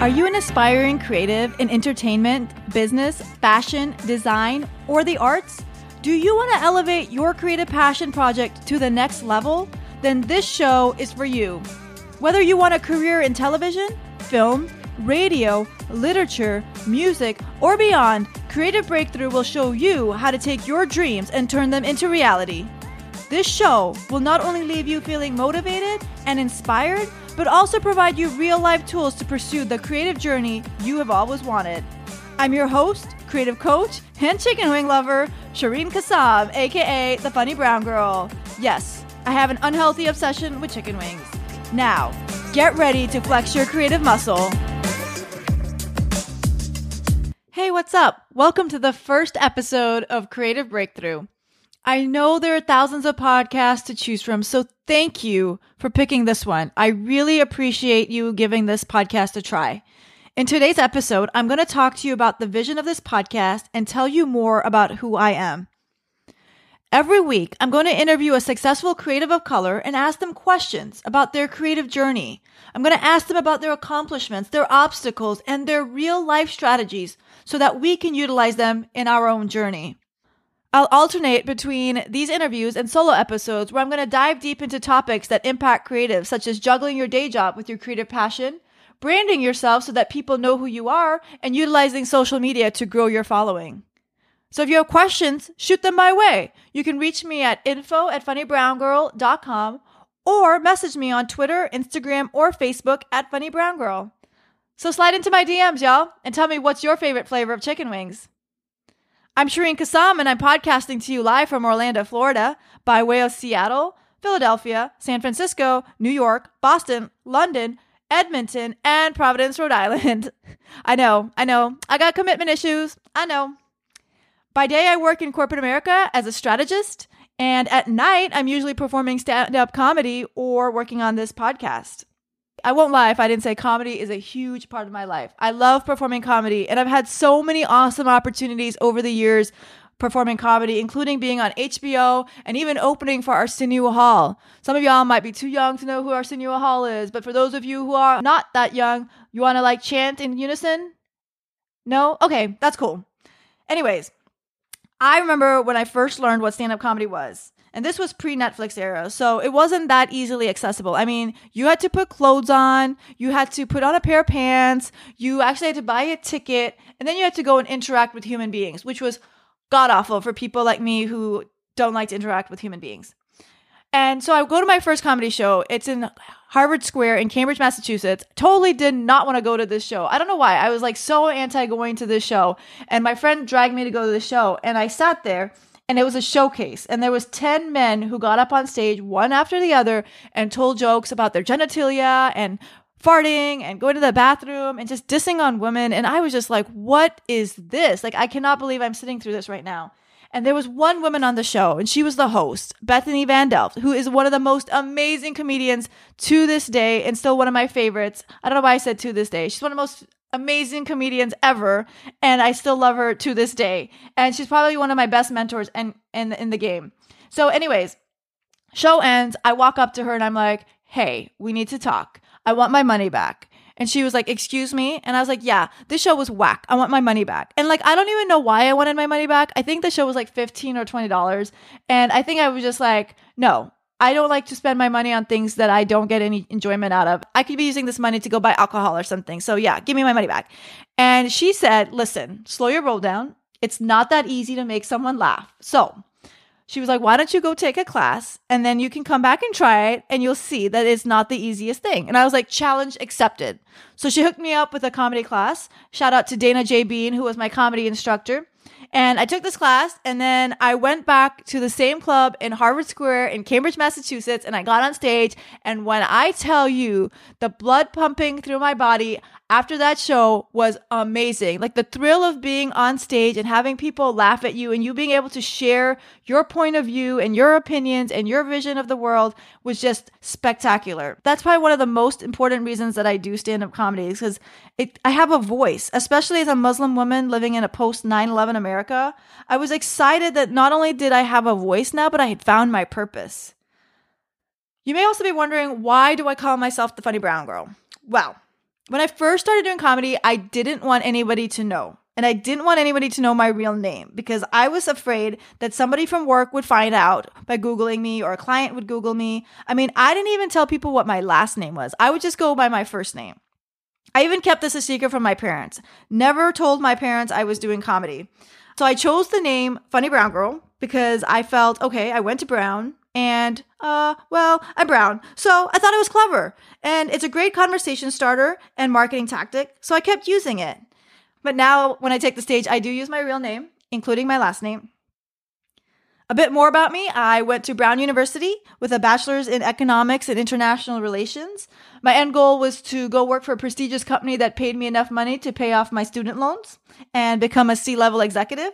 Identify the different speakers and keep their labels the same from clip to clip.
Speaker 1: Are you an aspiring creative in entertainment, business, fashion, design, or the arts? Do you want to elevate your creative passion project to the next level? Then this show is for you. Whether you want a career in television, film, radio, literature, music, or beyond, Creative Breakthrough will show you how to take your dreams and turn them into reality. This show will not only leave you feeling motivated and inspired, but also provide you real life tools to pursue the creative journey you have always wanted. I'm your host, creative coach, and chicken wing lover, Shireen Kassam, aka the Funny Brown Girl. Yes, I have an unhealthy obsession with chicken wings. Now, get ready to flex your creative muscle. Hey, what's up? Welcome to the first episode of Creative Breakthrough. I know there are thousands of podcasts to choose from, so thank you for picking this one. I really appreciate you giving this podcast a try. In today's episode, I'm going to talk to you about the vision of this podcast and tell you more about who I am. Every week, I'm going to interview a successful creative of color and ask them questions about their creative journey. I'm going to ask them about their accomplishments, their obstacles, and their real life strategies so that we can utilize them in our own journey. I'll alternate between these interviews and solo episodes where I'm going to dive deep into topics that impact creatives, such as juggling your day job with your creative passion, branding yourself so that people know who you are, and utilizing social media to grow your following. So if you have questions, shoot them my way. You can reach me at info at funnybrown.girl.com or message me on Twitter, Instagram, or Facebook at funnybrown.girl. So slide into my DMs, y'all, and tell me what's your favorite flavor of chicken wings. I'm Shireen Kassam, and I'm podcasting to you live from Orlando, Florida, by way of Seattle, Philadelphia, San Francisco, New York, Boston, London, Edmonton, and Providence, Rhode Island. I know, I know, I got commitment issues. I know. By day, I work in corporate America as a strategist, and at night, I'm usually performing stand up comedy or working on this podcast. I won't lie if I didn't say comedy is a huge part of my life. I love performing comedy, and I've had so many awesome opportunities over the years performing comedy, including being on HBO and even opening for Arsenio Hall. Some of y'all might be too young to know who Arsenio Hall is, but for those of you who are not that young, you want to like chant in unison? No? Okay, that's cool. Anyways, I remember when I first learned what stand up comedy was. And this was pre Netflix era, so it wasn't that easily accessible. I mean, you had to put clothes on, you had to put on a pair of pants, you actually had to buy a ticket, and then you had to go and interact with human beings, which was god awful for people like me who don't like to interact with human beings. And so I go to my first comedy show. It's in Harvard Square in Cambridge, Massachusetts. Totally did not want to go to this show. I don't know why. I was like so anti going to this show. And my friend dragged me to go to the show. And I sat there and it was a showcase. And there was 10 men who got up on stage one after the other and told jokes about their genitalia and farting and going to the bathroom and just dissing on women. And i was just like what is this? Like i cannot believe i'm sitting through this right now. And there was one woman on the show and she was the host bethany van delft who is one of the most amazing comedians to this day and still one of my favorites. I don't know why i said to this day. She's one of the most amazing comedians ever and I still love her to this day. And she's probably one of my best mentors in in, in the game. So anyways, show ends, I walk up to her and I'm like, "Hey, we need to talk. I want my money back." And she was like, "Excuse me?" And I was like, "Yeah, this show was whack. I want my money back." And like I don't even know why I wanted my money back. I think the show was like 15 or 20 dollars, and I think I was just like, "No, I don't like to spend my money on things that I don't get any enjoyment out of. I could be using this money to go buy alcohol or something. So yeah, give me my money back. And she said, listen, slow your roll down. It's not that easy to make someone laugh. So she was like, why don't you go take a class and then you can come back and try it and you'll see that it's not the easiest thing. And I was like, challenge accepted. So she hooked me up with a comedy class. Shout out to Dana J. Bean, who was my comedy instructor. And I took this class and then I went back to the same club in Harvard Square in Cambridge, Massachusetts, and I got on stage. And when I tell you the blood pumping through my body, after that show was amazing. Like the thrill of being on stage and having people laugh at you and you being able to share your point of view and your opinions and your vision of the world was just spectacular. That's probably one of the most important reasons that I do stand up comedy is because I have a voice, especially as a Muslim woman living in a post 9 11 America. I was excited that not only did I have a voice now, but I had found my purpose. You may also be wondering, why do I call myself the funny brown girl? Well, When I first started doing comedy, I didn't want anybody to know. And I didn't want anybody to know my real name because I was afraid that somebody from work would find out by Googling me or a client would Google me. I mean, I didn't even tell people what my last name was. I would just go by my first name. I even kept this a secret from my parents. Never told my parents I was doing comedy. So I chose the name Funny Brown Girl because I felt, okay, I went to Brown and, uh, well, I'm Brown. So I thought it was clever. And it's a great conversation starter and marketing tactic. So I kept using it. But now when I take the stage, I do use my real name, including my last name. A bit more about me I went to Brown University with a bachelor's in economics and international relations. My end goal was to go work for a prestigious company that paid me enough money to pay off my student loans and become a C level executive.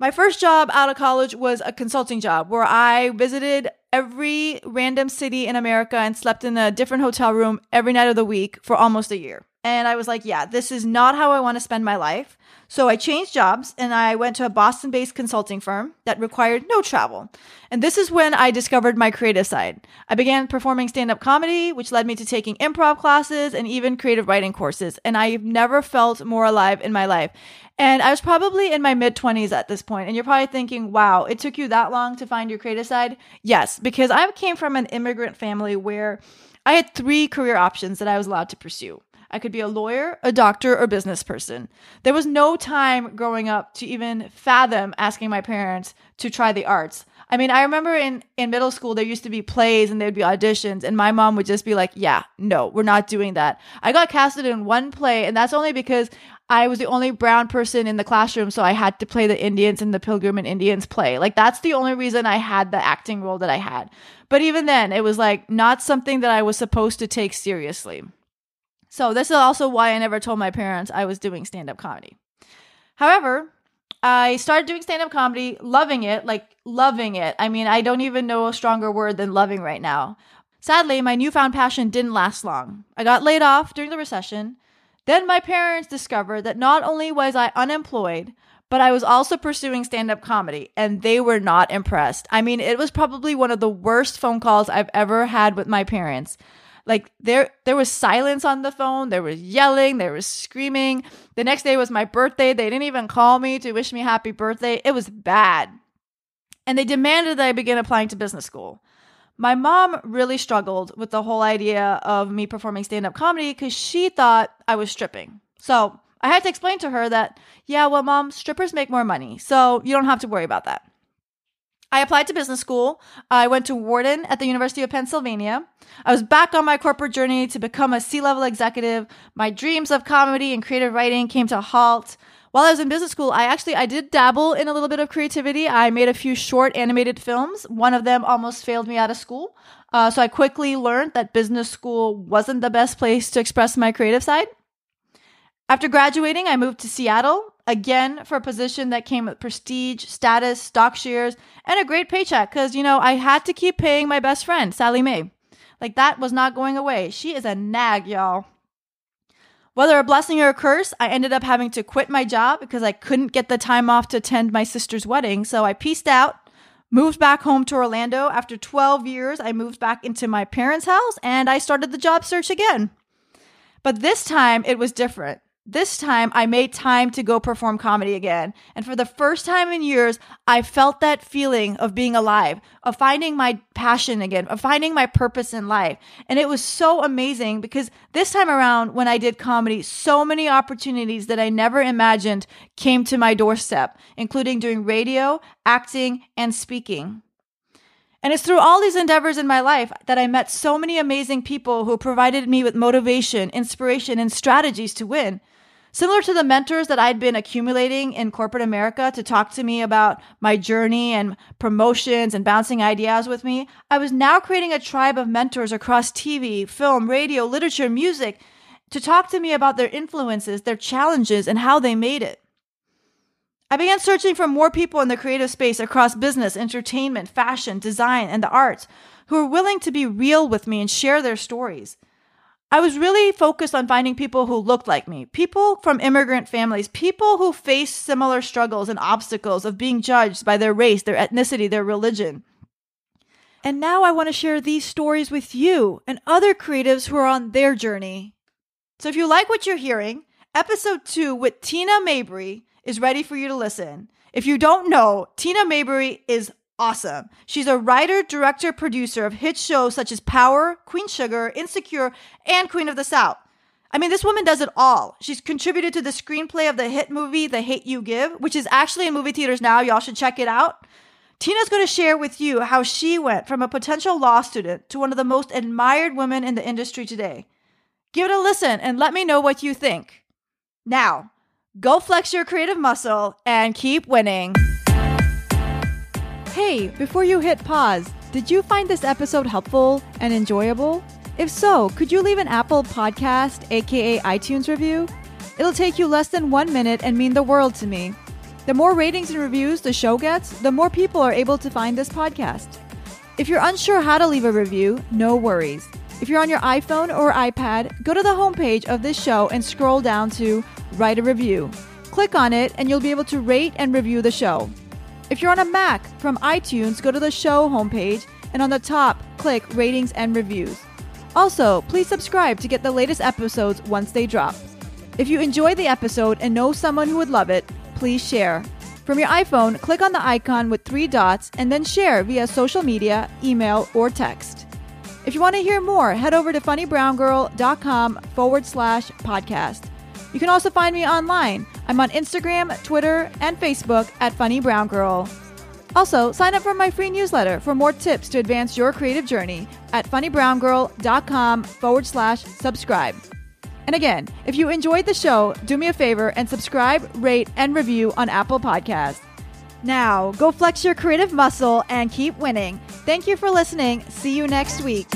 Speaker 1: My first job out of college was a consulting job where I visited every random city in America and slept in a different hotel room every night of the week for almost a year. And I was like, yeah, this is not how I want to spend my life. So I changed jobs and I went to a Boston based consulting firm that required no travel. And this is when I discovered my creative side. I began performing stand up comedy, which led me to taking improv classes and even creative writing courses. And I've never felt more alive in my life. And I was probably in my mid 20s at this point, and you're probably thinking, wow, it took you that long to find your creative side? Yes, because I came from an immigrant family where I had three career options that I was allowed to pursue. I could be a lawyer, a doctor, or business person. There was no time growing up to even fathom asking my parents to try the arts. I mean, I remember in, in middle school, there used to be plays and there'd be auditions, and my mom would just be like, Yeah, no, we're not doing that. I got casted in one play, and that's only because I was the only brown person in the classroom, so I had to play the Indians in the Pilgrim and Indians play. Like, that's the only reason I had the acting role that I had. But even then, it was like not something that I was supposed to take seriously. So this is also why I never told my parents I was doing stand up comedy. However, I started doing stand up comedy, loving it, like loving it. I mean, I don't even know a stronger word than loving right now. Sadly, my newfound passion didn't last long. I got laid off during the recession. Then my parents discovered that not only was I unemployed, but I was also pursuing stand up comedy, and they were not impressed. I mean, it was probably one of the worst phone calls I've ever had with my parents. Like there there was silence on the phone, there was yelling, there was screaming. The next day was my birthday. They didn't even call me to wish me happy birthday. It was bad. And they demanded that I begin applying to business school. My mom really struggled with the whole idea of me performing stand up comedy because she thought I was stripping. So I had to explain to her that, yeah, well, mom, strippers make more money. So you don't have to worry about that. I applied to business school. I went to Wharton at the University of Pennsylvania. I was back on my corporate journey to become a C level executive. My dreams of comedy and creative writing came to a halt. While I was in business school, I actually I did dabble in a little bit of creativity. I made a few short animated films. One of them almost failed me out of school. Uh, so I quickly learned that business school wasn't the best place to express my creative side. After graduating, I moved to Seattle again for a position that came with prestige, status, stock shares, and a great paycheck because, you know, I had to keep paying my best friend, Sallie Mae. Like that was not going away. She is a nag, y'all. Whether a blessing or a curse, I ended up having to quit my job because I couldn't get the time off to attend my sister's wedding. So I pieced out, moved back home to Orlando. After 12 years, I moved back into my parents' house and I started the job search again. But this time it was different. This time I made time to go perform comedy again. And for the first time in years, I felt that feeling of being alive, of finding my passion again, of finding my purpose in life. And it was so amazing because this time around, when I did comedy, so many opportunities that I never imagined came to my doorstep, including doing radio, acting, and speaking. And it's through all these endeavors in my life that I met so many amazing people who provided me with motivation, inspiration, and strategies to win. Similar to the mentors that I'd been accumulating in corporate America to talk to me about my journey and promotions and bouncing ideas with me, I was now creating a tribe of mentors across TV, film, radio, literature, music to talk to me about their influences, their challenges, and how they made it. I began searching for more people in the creative space across business, entertainment, fashion, design, and the arts who were willing to be real with me and share their stories. I was really focused on finding people who looked like me, people from immigrant families, people who faced similar struggles and obstacles of being judged by their race, their ethnicity, their religion. And now I want to share these stories with you and other creatives who are on their journey. So if you like what you're hearing, episode two with Tina Mabry is ready for you to listen. If you don't know, Tina Mabry is awesome. She's a writer, director, producer of hit shows such as Power, Queen Sugar, Insecure, and Queen of the South. I mean, this woman does it all. She's contributed to the screenplay of the hit movie The Hate You Give, which is actually in movie theaters now. Y'all should check it out. Tina's going to share with you how she went from a potential law student to one of the most admired women in the industry today. Give it a listen and let me know what you think. Now, go flex your creative muscle and keep winning. Hey, before you hit pause, did you find this episode helpful and enjoyable? If so, could you leave an Apple Podcast, aka iTunes review? It'll take you less than one minute and mean the world to me. The more ratings and reviews the show gets, the more people are able to find this podcast. If you're unsure how to leave a review, no worries. If you're on your iPhone or iPad, go to the homepage of this show and scroll down to Write a Review. Click on it and you'll be able to rate and review the show. If you're on a Mac, from iTunes, go to the show homepage and on the top, click Ratings and Reviews. Also, please subscribe to get the latest episodes once they drop. If you enjoyed the episode and know someone who would love it, please share. From your iPhone, click on the icon with three dots and then share via social media, email, or text. If you want to hear more, head over to funnybrowngirl.com forward slash podcast. You can also find me online. I'm on Instagram, Twitter, and Facebook at Funny Brown Girl. Also, sign up for my free newsletter for more tips to advance your creative journey at funnybrowngirl.com forward slash subscribe. And again, if you enjoyed the show, do me a favor and subscribe, rate, and review on Apple Podcasts. Now, go flex your creative muscle and keep winning. Thank you for listening. See you next week.